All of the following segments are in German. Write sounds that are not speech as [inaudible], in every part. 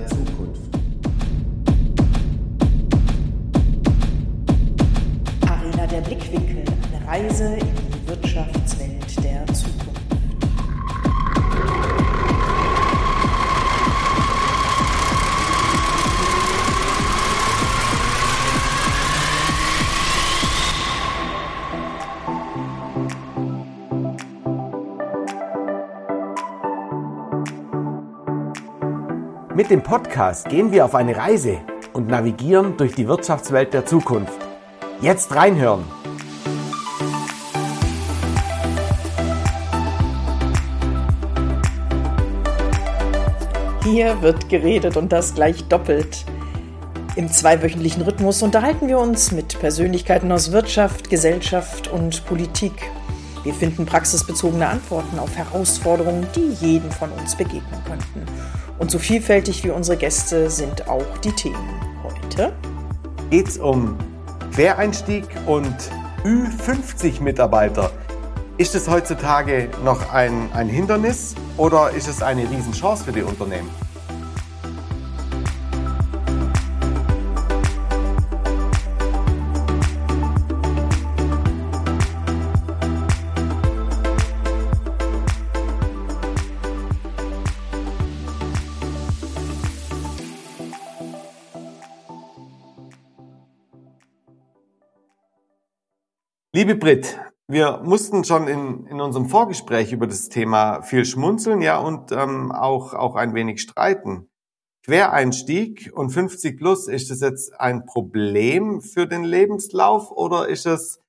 der Mit dem Podcast gehen wir auf eine Reise und navigieren durch die Wirtschaftswelt der Zukunft. Jetzt reinhören! Hier wird geredet und das gleich doppelt. Im zweiwöchentlichen Rhythmus unterhalten wir uns mit Persönlichkeiten aus Wirtschaft, Gesellschaft und Politik. Wir finden praxisbezogene Antworten auf Herausforderungen, die jedem von uns begegnen könnten. Und so vielfältig wie unsere Gäste sind auch die Themen. Heute geht es um Quereinstieg und Ü50 Mitarbeiter. Ist es heutzutage noch ein, ein Hindernis oder ist es eine Riesenchance für die Unternehmen? Liebe Brit, wir mussten schon in, in unserem Vorgespräch über das Thema viel schmunzeln, ja, und ähm, auch, auch ein wenig streiten. Quereinstieg und 50 plus, ist das jetzt ein Problem für den Lebenslauf oder ist es,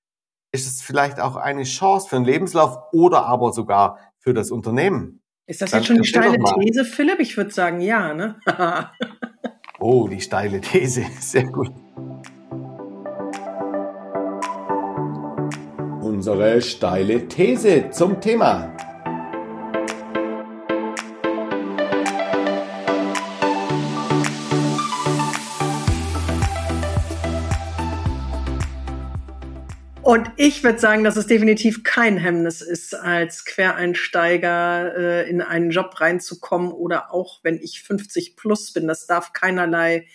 ist es vielleicht auch eine Chance für den Lebenslauf oder aber sogar für das Unternehmen? Ist das Dann jetzt schon die steile These, Philipp? Ich würde sagen, ja, ne? [laughs] oh, die steile These, [laughs] sehr gut. Unsere steile These zum Thema. Und ich würde sagen, dass es definitiv kein Hemmnis ist, als Quereinsteiger äh, in einen Job reinzukommen oder auch wenn ich 50 plus bin. Das darf keinerlei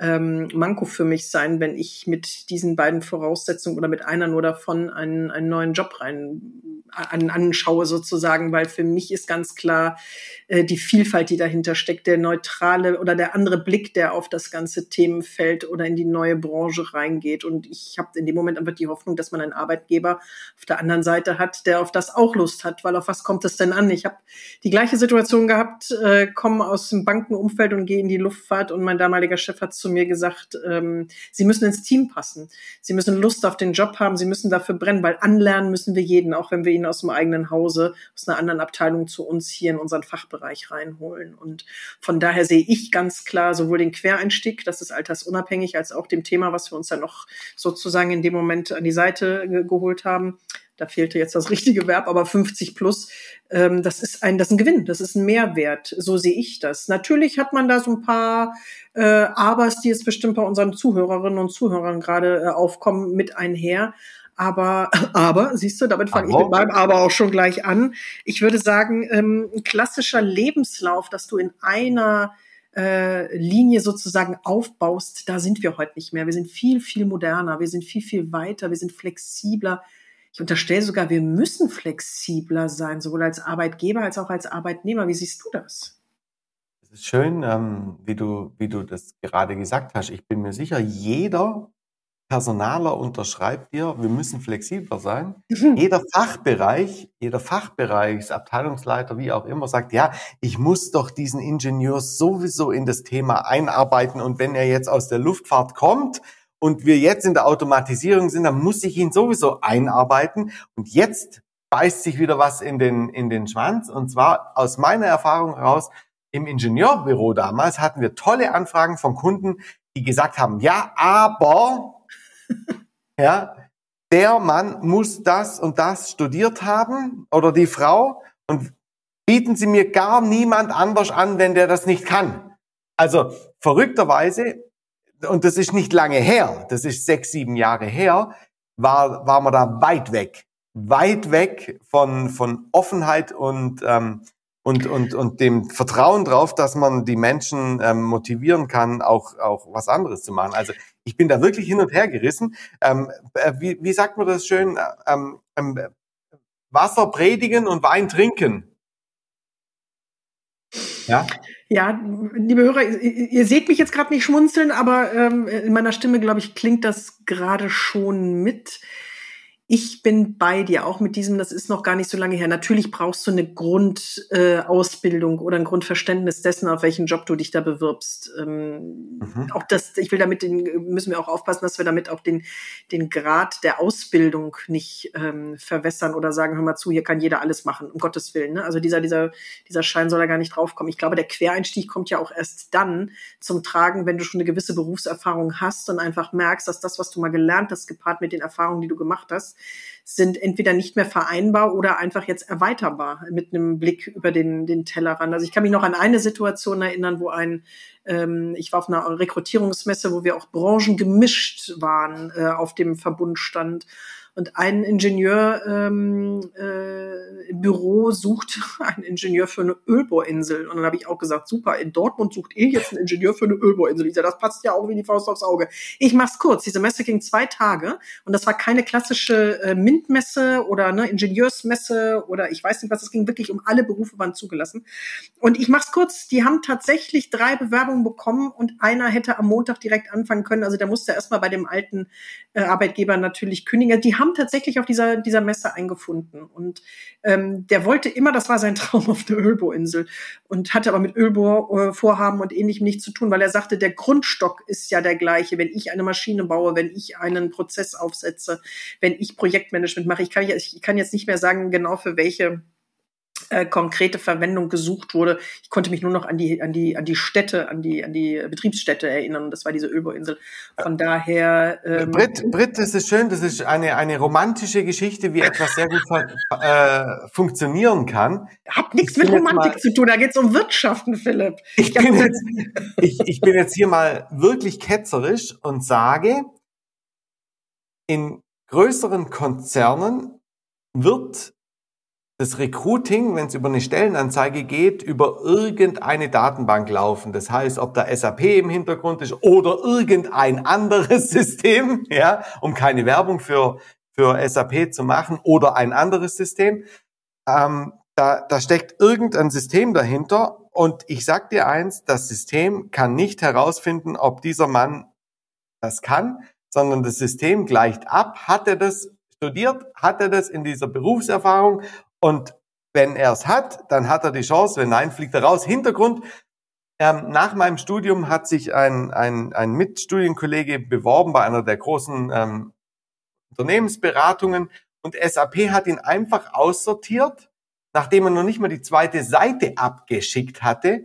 ähm, Manko für mich sein, wenn ich mit diesen beiden Voraussetzungen oder mit einer nur davon einen, einen neuen Job rein an, anschaue sozusagen, weil für mich ist ganz klar äh, die Vielfalt, die dahinter steckt, der neutrale oder der andere Blick, der auf das ganze Themenfeld oder in die neue Branche reingeht. Und ich habe in dem Moment einfach die Hoffnung, dass man einen Arbeitgeber auf der anderen Seite hat, der auf das auch Lust hat, weil auf was kommt es denn an? Ich habe die gleiche Situation gehabt, äh, komme aus dem Bankenumfeld und gehe in die Luftfahrt und mein damaliger Chef hat zu mir gesagt, ähm, Sie müssen ins Team passen, Sie müssen Lust auf den Job haben, Sie müssen dafür brennen, weil anlernen müssen wir jeden, auch wenn wir ihn aus dem eigenen Hause, aus einer anderen Abteilung zu uns hier in unseren Fachbereich reinholen. Und von daher sehe ich ganz klar sowohl den Quereinstieg, das ist altersunabhängig, als auch dem Thema, was wir uns dann noch sozusagen in dem Moment an die Seite ge geholt haben, da fehlte jetzt das richtige Verb, aber 50 plus, ähm, das ist ein, das ist ein Gewinn, das ist ein Mehrwert. So sehe ich das. Natürlich hat man da so ein paar äh, Abers, die jetzt bestimmt bei unseren Zuhörerinnen und Zuhörern gerade äh, aufkommen, mit einher. Aber, [laughs] aber, siehst du, damit fange ich mit meinem Aber auch schon gleich an. Ich würde sagen, ähm, ein klassischer Lebenslauf, dass du in einer äh, Linie sozusagen aufbaust, da sind wir heute nicht mehr. Wir sind viel, viel moderner, wir sind viel, viel weiter, wir sind flexibler. Ich unterstelle sogar, wir müssen flexibler sein, sowohl als Arbeitgeber als auch als Arbeitnehmer. Wie siehst du das? Es ist schön, ähm, wie du, wie du das gerade gesagt hast. Ich bin mir sicher, jeder Personaler unterschreibt dir, wir müssen flexibler sein. Mhm. Jeder Fachbereich, jeder Fachbereichsabteilungsleiter, wie auch immer, sagt, ja, ich muss doch diesen Ingenieur sowieso in das Thema einarbeiten und wenn er jetzt aus der Luftfahrt kommt und wir jetzt in der Automatisierung sind, dann muss ich ihn sowieso einarbeiten. Und jetzt beißt sich wieder was in den, in den Schwanz. Und zwar aus meiner Erfahrung heraus, im Ingenieurbüro damals hatten wir tolle Anfragen von Kunden, die gesagt haben, ja, aber [laughs] ja, der Mann muss das und das studiert haben oder die Frau. Und bieten Sie mir gar niemand anders an, wenn der das nicht kann. Also verrückterweise, und das ist nicht lange her, das ist sechs, sieben Jahre her, war, war man da weit weg. Weit weg von, von Offenheit und, ähm, und, und, und dem Vertrauen drauf, dass man die Menschen ähm, motivieren kann, auch, auch was anderes zu machen. Also ich bin da wirklich hin und her gerissen. Ähm, äh, wie, wie sagt man das schön? Ähm, ähm, Wasser predigen und Wein trinken. Ja. Ja, liebe Hörer, ihr seht mich jetzt gerade nicht schmunzeln, aber ähm, in meiner Stimme, glaube ich, klingt das gerade schon mit ich bin bei dir, auch mit diesem, das ist noch gar nicht so lange her. Natürlich brauchst du eine Grundausbildung äh, oder ein Grundverständnis dessen, auf welchen Job du dich da bewirbst. Ähm, mhm. Auch das, ich will damit, den, müssen wir auch aufpassen, dass wir damit auch den, den Grad der Ausbildung nicht ähm, verwässern oder sagen, hör mal zu, hier kann jeder alles machen, um Gottes Willen. Ne? Also dieser, dieser, dieser Schein soll da gar nicht draufkommen. Ich glaube, der Quereinstieg kommt ja auch erst dann zum Tragen, wenn du schon eine gewisse Berufserfahrung hast und einfach merkst, dass das, was du mal gelernt hast, gepaart mit den Erfahrungen, die du gemacht hast, sind entweder nicht mehr vereinbar oder einfach jetzt erweiterbar mit einem Blick über den, den Tellerrand. Also ich kann mich noch an eine Situation erinnern, wo ein, ähm, ich war auf einer Rekrutierungsmesse, wo wir auch Branchen gemischt waren äh, auf dem Verbundstand und ein Ingenieur ähm, äh, Büro sucht [laughs] einen Ingenieur für eine Ölbohrinsel. Und dann habe ich auch gesagt, super, in Dortmund sucht ihr jetzt einen Ingenieur für eine Ölbohrinsel. Ich sage, das passt ja auch wie die Faust aufs Auge. Ich mach's kurz. Diese Messe ging zwei Tage und das war keine klassische äh, MINT-Messe oder ne, Ingenieursmesse oder ich weiß nicht was. Es ging wirklich um alle Berufe waren zugelassen. Und ich mach's kurz. Die haben tatsächlich drei Bewerbungen bekommen und einer hätte am Montag direkt anfangen können. Also der musste erstmal bei dem alten äh, Arbeitgeber natürlich kündigen. Die haben haben tatsächlich auf dieser, dieser Messe eingefunden. Und ähm, der wollte immer, das war sein [laughs] Traum auf der Ölbohrinsel und hatte aber mit Ölbohrvorhaben und ähnlichem nichts zu tun, weil er sagte, der Grundstock ist ja der gleiche. Wenn ich eine Maschine baue, wenn ich einen Prozess aufsetze, wenn ich Projektmanagement mache, ich kann, ich kann jetzt nicht mehr sagen, genau für welche äh, konkrete Verwendung gesucht wurde. Ich konnte mich nur noch an die, an die, an die Städte, an die, an die Betriebsstätte erinnern. Das war diese Ölbohrinsel. Von daher. Ähm, Brit, Brit, das ist schön. Das ist eine, eine romantische Geschichte, wie etwas sehr gut äh, funktionieren kann. Hat nichts mit Romantik zu tun. Da geht es um Wirtschaften, Philipp. Ich bin, jetzt, ich, ich bin jetzt hier mal wirklich ketzerisch und sage, in größeren Konzernen wird das Recruiting, wenn es über eine Stellenanzeige geht, über irgendeine Datenbank laufen. Das heißt, ob da SAP im Hintergrund ist oder irgendein anderes [laughs] System, ja, um keine Werbung für, für SAP zu machen oder ein anderes System. Ähm, da, da steckt irgendein System dahinter und ich sag dir eins, das System kann nicht herausfinden, ob dieser Mann das kann, sondern das System gleicht ab, hat er das studiert, hat er das in dieser Berufserfahrung und wenn er es hat, dann hat er die Chance. Wenn nein, fliegt er raus. Hintergrund, ähm, nach meinem Studium hat sich ein, ein, ein Mitstudienkollege beworben bei einer der großen ähm, Unternehmensberatungen und SAP hat ihn einfach aussortiert, nachdem er noch nicht mal die zweite Seite abgeschickt hatte.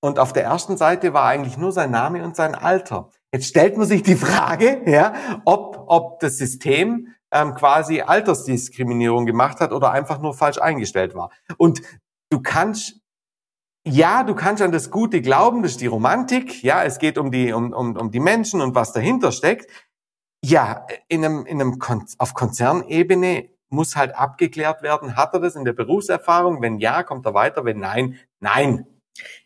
Und auf der ersten Seite war eigentlich nur sein Name und sein Alter. Jetzt stellt man sich die Frage, ja, ob, ob das System ähm, quasi Altersdiskriminierung gemacht hat oder einfach nur falsch eingestellt war. Und du kannst ja, du kannst an das Gute glauben, das ist die Romantik. Ja, es geht um die, um, um, um die Menschen und was dahinter steckt. Ja, in einem, in einem Kon auf Konzernebene muss halt abgeklärt werden, hat er das in der Berufserfahrung? Wenn ja, kommt er weiter. Wenn nein, nein.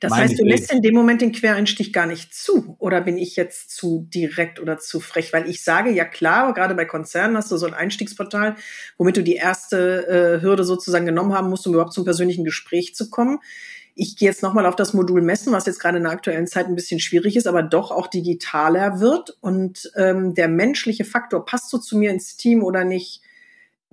Das heißt, du lässt in dem Moment den Quereinstieg gar nicht zu. Oder bin ich jetzt zu direkt oder zu frech? Weil ich sage, ja klar, gerade bei Konzernen hast du so ein Einstiegsportal, womit du die erste äh, Hürde sozusagen genommen haben musst, um überhaupt zum persönlichen Gespräch zu kommen. Ich gehe jetzt nochmal auf das Modul Messen, was jetzt gerade in der aktuellen Zeit ein bisschen schwierig ist, aber doch auch digitaler wird. Und ähm, der menschliche Faktor, passt du zu mir ins Team oder nicht?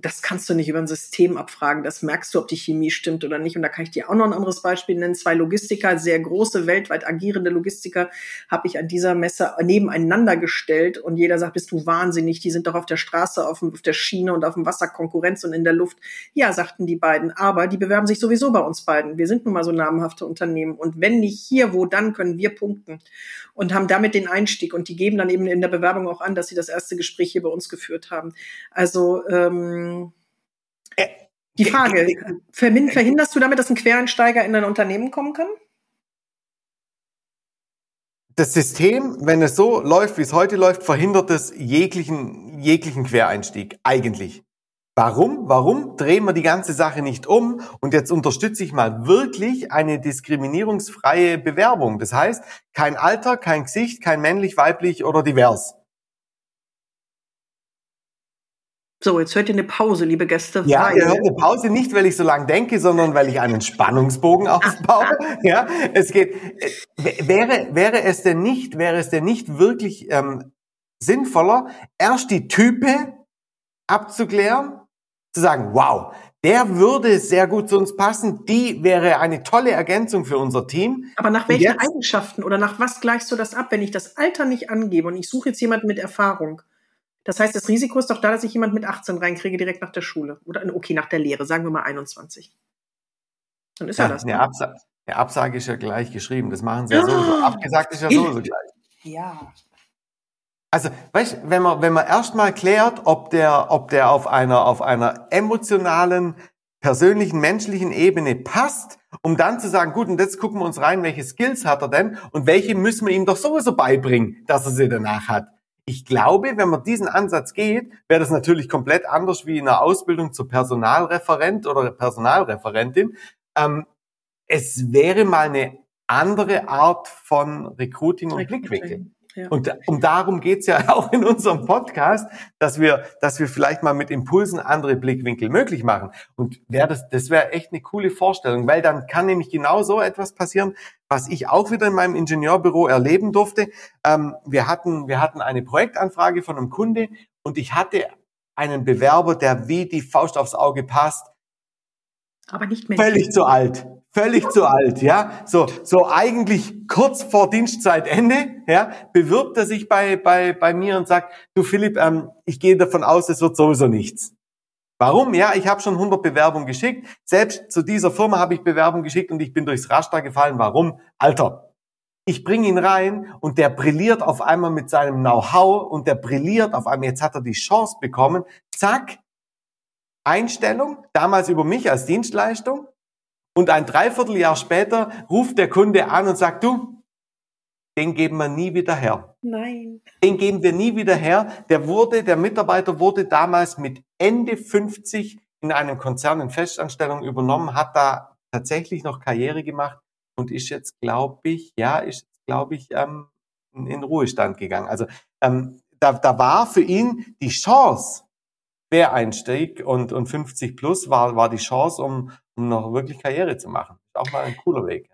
Das kannst du nicht über ein System abfragen. Das merkst du, ob die Chemie stimmt oder nicht. Und da kann ich dir auch noch ein anderes Beispiel nennen. Zwei Logistiker, sehr große, weltweit agierende Logistiker, habe ich an dieser Messe nebeneinander gestellt. Und jeder sagt, bist du wahnsinnig, die sind doch auf der Straße, auf, auf der Schiene und auf dem Wasser Konkurrenz und in der Luft. Ja, sagten die beiden. Aber die bewerben sich sowieso bei uns beiden. Wir sind nun mal so namhafte Unternehmen. Und wenn nicht hier, wo dann können wir punkten. Und haben damit den Einstieg. Und die geben dann eben in der Bewerbung auch an, dass sie das erste Gespräch hier bei uns geführt haben. Also, ähm, die Frage, verhinderst du damit, dass ein Quereinsteiger in ein Unternehmen kommen kann? Das System, wenn es so läuft, wie es heute läuft, verhindert es jeglichen, jeglichen Quereinstieg, eigentlich. Warum? Warum drehen wir die ganze Sache nicht um? Und jetzt unterstütze ich mal wirklich eine diskriminierungsfreie Bewerbung. Das heißt, kein Alter, kein Gesicht, kein männlich, weiblich oder divers. So, jetzt hört ihr eine Pause, liebe Gäste. Ja, ihr hört eine Pause nicht, weil ich so lange denke, sondern weil ich einen Spannungsbogen aufbaue. Ja, es geht. Äh, wäre wäre es denn nicht wäre es denn nicht wirklich ähm, sinnvoller, erst die Type abzuklären, zu sagen, wow, der würde sehr gut zu uns passen, die wäre eine tolle Ergänzung für unser Team. Aber nach welchen jetzt, Eigenschaften oder nach was gleichst du das ab, wenn ich das Alter nicht angebe und ich suche jetzt jemanden mit Erfahrung? Das heißt, das Risiko ist doch da, dass ich jemand mit 18 reinkriege direkt nach der Schule. Oder okay, nach der Lehre, sagen wir mal 21. Dann ist ja, ja das. Ne? Eine, Absa eine Absage ist ja gleich geschrieben. Das machen sie ja sowieso. Abgesagt ist ja sowieso gleich. Ja. Also, weißt, wenn man, wenn man erstmal klärt, ob der, ob der auf einer, auf einer emotionalen, persönlichen, menschlichen Ebene passt, um dann zu sagen, gut, und jetzt gucken wir uns rein, welche Skills hat er denn und welche müssen wir ihm doch sowieso beibringen, dass er sie danach hat. Ich glaube, wenn man diesen Ansatz geht, wäre das natürlich komplett anders wie in einer Ausbildung zur Personalreferent oder Personalreferentin. Ähm, es wäre mal eine andere Art von Recruiting und Blickwinkel. Und um darum geht's ja [laughs] auch in unserem Podcast, dass wir, dass wir vielleicht mal mit Impulsen andere Blickwinkel möglich machen. Und wäre das, das wäre echt eine coole Vorstellung, weil dann kann nämlich genau so etwas passieren, was ich auch wieder in meinem Ingenieurbüro erleben durfte. Ähm, wir hatten, wir hatten eine Projektanfrage von einem Kunde und ich hatte einen Bewerber, der wie die Faust aufs Auge passt. Aber nicht mehr. Völlig zu alt völlig zu alt, ja. So, so eigentlich kurz vor Dienstzeitende, ja, bewirbt er sich bei, bei, bei mir und sagt, du Philipp, ähm, ich gehe davon aus, es wird sowieso nichts. Warum? Ja, ich habe schon 100 Bewerbungen geschickt. Selbst zu dieser Firma habe ich Bewerbungen geschickt und ich bin durchs Raster gefallen. Warum? Alter, ich bringe ihn rein und der brilliert auf einmal mit seinem Know-how und der brilliert auf einmal. Jetzt hat er die Chance bekommen. Zack, Einstellung, damals über mich als Dienstleistung. Und ein Dreivierteljahr später ruft der Kunde an und sagt, du, den geben wir nie wieder her. Nein. Den geben wir nie wieder her. Der wurde, der Mitarbeiter wurde damals mit Ende 50 in einem Konzern in Festanstellung übernommen, hat da tatsächlich noch Karriere gemacht und ist jetzt, glaube ich, ja, ist, glaube ich, ähm, in, Ruhestand gegangen. Also ähm, da, da war für ihn die Chance, Quereinstieg und, und 50 plus war, war die Chance, um, um noch wirklich Karriere zu machen. Auch mal ein cooler Weg.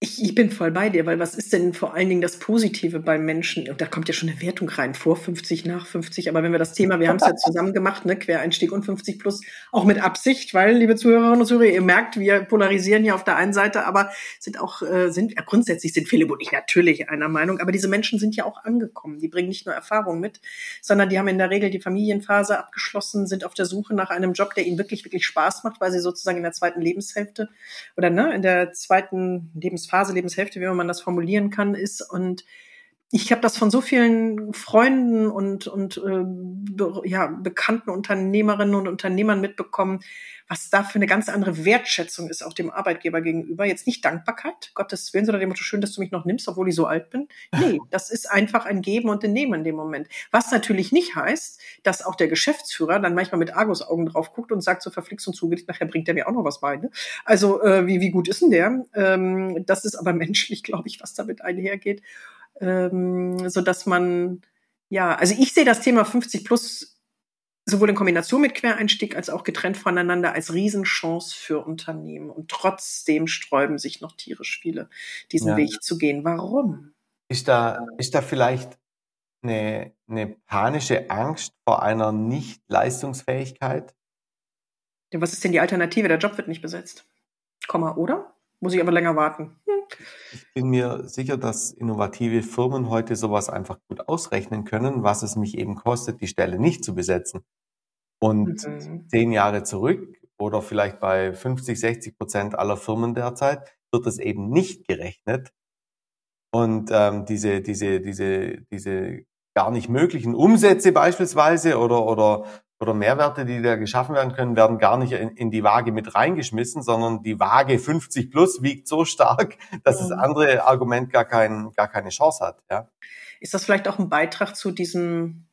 Ich, ich bin voll bei dir, weil was ist denn vor allen Dingen das Positive beim Menschen? Und da kommt ja schon eine Wertung rein, vor 50, nach 50. Aber wenn wir das Thema, wir haben es ja zusammen gemacht, ne, Quereinstieg und 50 plus, auch mit Absicht, weil, liebe Zuhörerinnen und Zuhörer, ihr merkt, wir polarisieren hier auf der einen Seite, aber sind auch, äh, sind, ja, grundsätzlich sind Philipp und ich natürlich einer Meinung, aber diese Menschen sind ja auch angekommen. Die bringen nicht nur Erfahrung mit, sondern die haben in der Regel die Familienphase abgeschlossen, sind auf der Suche nach einem Job, der ihnen wirklich, wirklich Spaß macht, weil sie sozusagen in der zweiten Lebenshälfte oder ne, in der zweiten Lebensphase Lebensphase, Lebenshälfte, wie man das formulieren kann, ist. Und ich habe das von so vielen Freunden und, und äh, be, ja, bekannten Unternehmerinnen und Unternehmern mitbekommen, was da für eine ganz andere Wertschätzung ist auch dem Arbeitgeber gegenüber. Jetzt nicht Dankbarkeit, Gottes Willen, sondern dem Motto, schön, dass du mich noch nimmst, obwohl ich so alt bin. Nee, [laughs] das ist einfach ein Geben und ein Nehmen in dem Moment. Was natürlich nicht heißt, dass auch der Geschäftsführer dann manchmal mit Argusaugen drauf guckt und sagt, so verflixt und zugedicht, nachher bringt er mir auch noch was bei. Ne? Also äh, wie, wie gut ist denn der? Ähm, das ist aber [laughs] menschlich, glaube ich, was damit einhergeht. Ähm, so dass man, ja, also ich sehe das Thema 50 plus sowohl in Kombination mit Quereinstieg als auch getrennt voneinander als Riesenchance für Unternehmen. Und trotzdem sträuben sich noch tierisch viele, diesen ja. Weg zu gehen. Warum? Ist da, ist da vielleicht eine, eine panische Angst vor einer Nicht-Leistungsfähigkeit? Was ist denn die Alternative? Der Job wird nicht besetzt. Komma, oder? Muss ich aber länger warten. Hm. Ich bin mir sicher, dass innovative Firmen heute sowas einfach gut ausrechnen können, was es mich eben kostet, die Stelle nicht zu besetzen. Und mhm. zehn Jahre zurück oder vielleicht bei 50, 60 Prozent aller Firmen derzeit wird es eben nicht gerechnet. Und ähm, diese, diese, diese, diese gar nicht möglichen Umsätze beispielsweise oder, oder, oder Mehrwerte, die da geschaffen werden können, werden gar nicht in, in die Waage mit reingeschmissen, sondern die Waage 50 plus wiegt so stark, dass mhm. das andere Argument gar, kein, gar keine Chance hat. Ja. Ist das vielleicht auch ein Beitrag zu diesem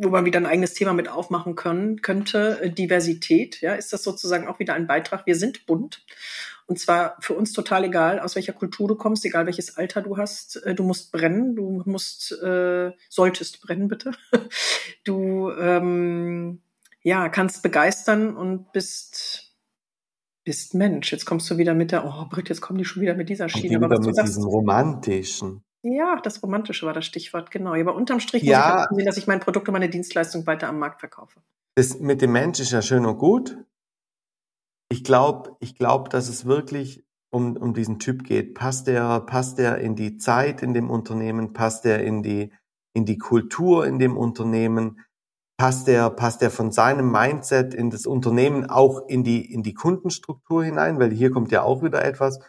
wo man wieder ein eigenes Thema mit aufmachen können, könnte, äh, Diversität. Ja, ist das sozusagen auch wieder ein Beitrag? Wir sind bunt. Und zwar für uns total egal, aus welcher Kultur du kommst, egal welches Alter du hast. Äh, du musst brennen, du musst, äh, solltest brennen, bitte. [laughs] Du ähm, ja, kannst begeistern und bist bist Mensch. Jetzt kommst du wieder mit der, oh Britt, jetzt kommen die schon wieder mit dieser Schiene. Aber mit diesem Romantischen. Ja, das Romantische war das Stichwort, genau. Aber unterm Strich muss ja, ich sehen, dass ich mein Produkt und meine Dienstleistung weiter am Markt verkaufe. Das mit dem Mensch ist ja schön und gut. Ich glaube, ich glaube, dass es wirklich um, um diesen Typ geht. Passt der, passt der in die Zeit in dem Unternehmen? Passt der in die, in die Kultur in dem Unternehmen? Passt der, passt der von seinem Mindset in das Unternehmen auch in die, in die Kundenstruktur hinein? Weil hier kommt ja auch wieder etwas.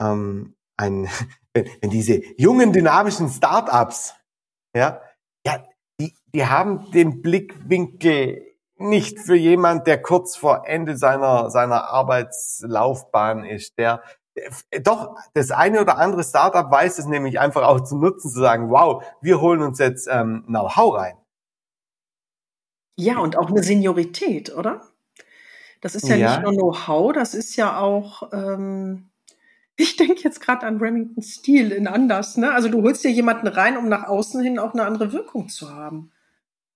Ähm, ein, wenn, wenn diese jungen, dynamischen Startups, ja, ja, die, die haben den Blickwinkel nicht für jemand, der kurz vor Ende seiner, seiner Arbeitslaufbahn ist, der, doch, das eine oder andere Startup weiß es nämlich einfach auch zu nutzen, zu sagen, wow, wir holen uns jetzt ähm, Know-how rein. Ja, und auch eine Seniorität, oder? Das ist ja, ja. nicht nur Know-how, das ist ja auch, ähm, ich denke jetzt gerade an Remington Steel in anders. Ne? Also du holst dir jemanden rein, um nach außen hin auch eine andere Wirkung zu haben.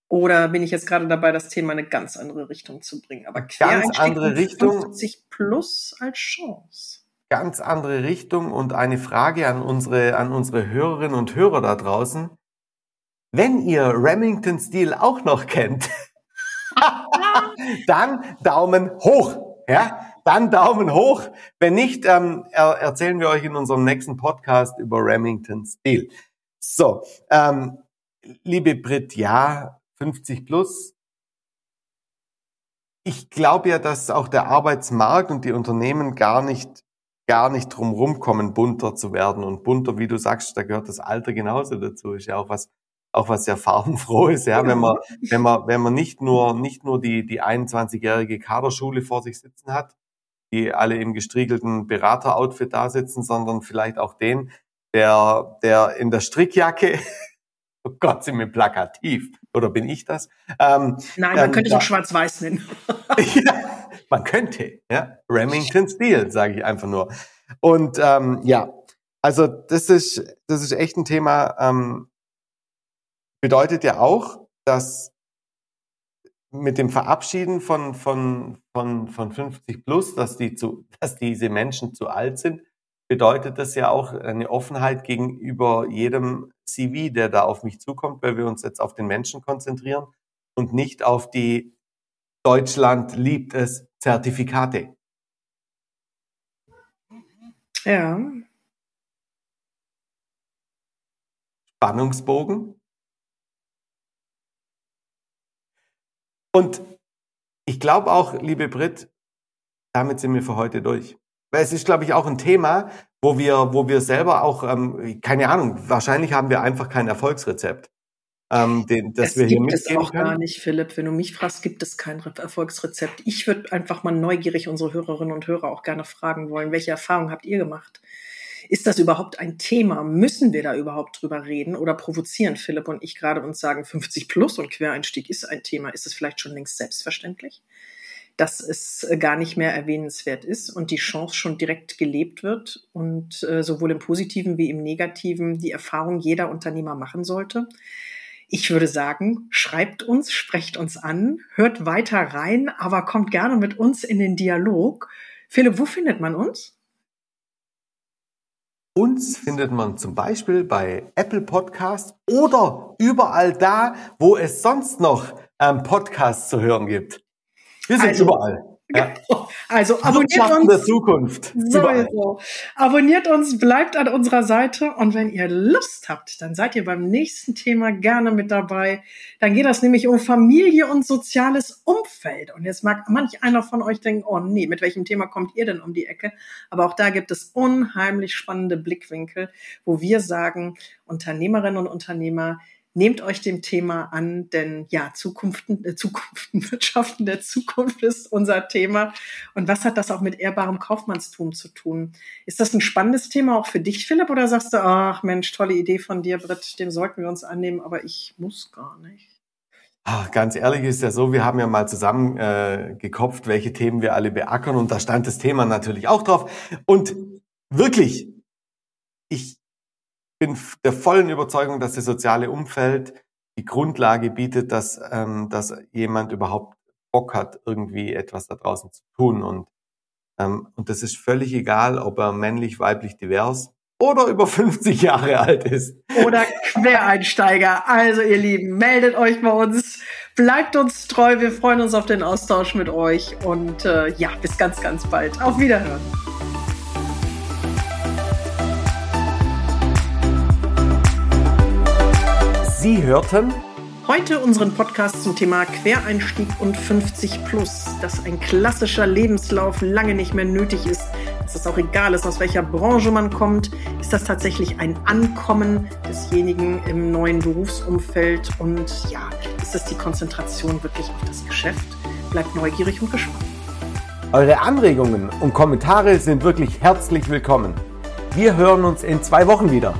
Oder bin ich jetzt gerade dabei, das Thema in eine ganz andere Richtung zu bringen? Aber ganz andere Richtung. 50 plus als Chance. Ganz andere Richtung und eine Frage an unsere, an unsere Hörerinnen und Hörer da draußen. Wenn ihr Remington Steel auch noch kennt, [laughs] dann Daumen hoch. Ja, dann Daumen hoch. Wenn nicht, ähm, er erzählen wir euch in unserem nächsten Podcast über Remington Steel. So, ähm, liebe Brit, ja, 50 plus. Ich glaube ja, dass auch der Arbeitsmarkt und die Unternehmen gar nicht gar nicht drum kommen, bunter zu werden. Und bunter, wie du sagst, da gehört das Alter genauso dazu. Ist ja auch was, auch was sehr [laughs] farbenfroh ist, ja, wenn man, wenn man, wenn man nicht nur, nicht nur die, die 21-jährige Kaderschule vor sich sitzen hat, die alle im gestriegelten Berater-Outfit da sitzen, sondern vielleicht auch den, der, der in der Strickjacke, [laughs] oh Gott, sind wir plakativ, oder bin ich das? Ähm, Nein, man ähm, könnte es auch schwarz-weiß nennen. [laughs] ja, man könnte, ja, Remington Steel, sage ich einfach nur. Und ähm, ja, also das ist, das ist echt ein Thema, ähm, bedeutet ja auch, dass mit dem Verabschieden von, von, von, von 50 plus, dass die zu, [laughs] dass diese Menschen zu alt sind, bedeutet das ja auch eine Offenheit gegenüber jedem CV, der da auf mich zukommt, weil wir uns jetzt auf den Menschen konzentrieren und nicht auf die Deutschland liebt es Zertifikate. Ja. Spannungsbogen. Und ich glaube auch, liebe Brit, damit sind wir für heute durch. Weil es ist, glaube ich, auch ein Thema, wo wir, wo wir selber auch, ähm, keine Ahnung, wahrscheinlich haben wir einfach kein Erfolgsrezept. Ähm, den, das wir hier gibt es auch können. gar nicht, Philipp. Wenn du mich fragst, gibt es kein Erfolgsrezept. Ich würde einfach mal neugierig unsere Hörerinnen und Hörer auch gerne fragen wollen, welche Erfahrungen habt ihr gemacht? Ist das überhaupt ein Thema? Müssen wir da überhaupt drüber reden? Oder provozieren Philipp und ich gerade uns sagen, 50 plus und Quereinstieg ist ein Thema? Ist es vielleicht schon längst selbstverständlich? dass es äh, gar nicht mehr erwähnenswert ist und die Chance schon direkt gelebt wird und äh, sowohl im positiven wie im negativen die Erfahrung jeder Unternehmer machen sollte. Ich würde sagen, schreibt uns, sprecht uns an, hört weiter rein, aber kommt gerne mit uns in den Dialog. Philipp, wo findet man uns? Uns findet man zum Beispiel bei Apple Podcasts oder überall da, wo es sonst noch ähm, Podcasts zu hören gibt. Wir sind also, überall. Ja. Also abonniert uns. der Zukunft. Sowieso. Abonniert uns, bleibt an unserer Seite und wenn ihr Lust habt, dann seid ihr beim nächsten Thema gerne mit dabei. Dann geht das nämlich um Familie und soziales Umfeld. Und jetzt mag manch einer von euch denken, oh nee, mit welchem Thema kommt ihr denn um die Ecke? Aber auch da gibt es unheimlich spannende Blickwinkel, wo wir sagen, Unternehmerinnen und Unternehmer, Nehmt euch dem Thema an, denn ja, Zukunften, äh, Zukunften, [laughs] Wirtschaften der Zukunft ist unser Thema. Und was hat das auch mit ehrbarem Kaufmannstum zu tun? Ist das ein spannendes Thema auch für dich, Philipp, oder sagst du, ach Mensch, tolle Idee von dir, Britt, dem sollten wir uns annehmen, aber ich muss gar nicht? Ach, ganz ehrlich ist ja so, wir haben ja mal zusammen äh, gekopft, welche Themen wir alle beackern und da stand das Thema natürlich auch drauf. Und wirklich, ich bin der vollen Überzeugung, dass das soziale Umfeld die Grundlage bietet, dass, ähm, dass jemand überhaupt Bock hat, irgendwie etwas da draußen zu tun. Und, ähm, und das ist völlig egal, ob er männlich, weiblich, divers oder über [laughs] 50 Jahre alt ist. Oder Quereinsteiger. Also ihr Lieben, meldet euch bei uns, bleibt uns treu, wir freuen uns auf den Austausch mit euch und äh, ja, bis ganz, ganz bald. Auf Wiederhören. Sie hörten Heute unseren Podcast zum Thema Quereinstieg und 50 plus, dass ein klassischer Lebenslauf lange nicht mehr nötig ist, dass es auch egal ist, aus welcher Branche man kommt, ist das tatsächlich ein Ankommen desjenigen im neuen Berufsumfeld und ja, ist das die Konzentration wirklich auf das Geschäft? Bleibt neugierig und gespannt. Eure Anregungen und Kommentare sind wirklich herzlich willkommen. Wir hören uns in zwei Wochen wieder.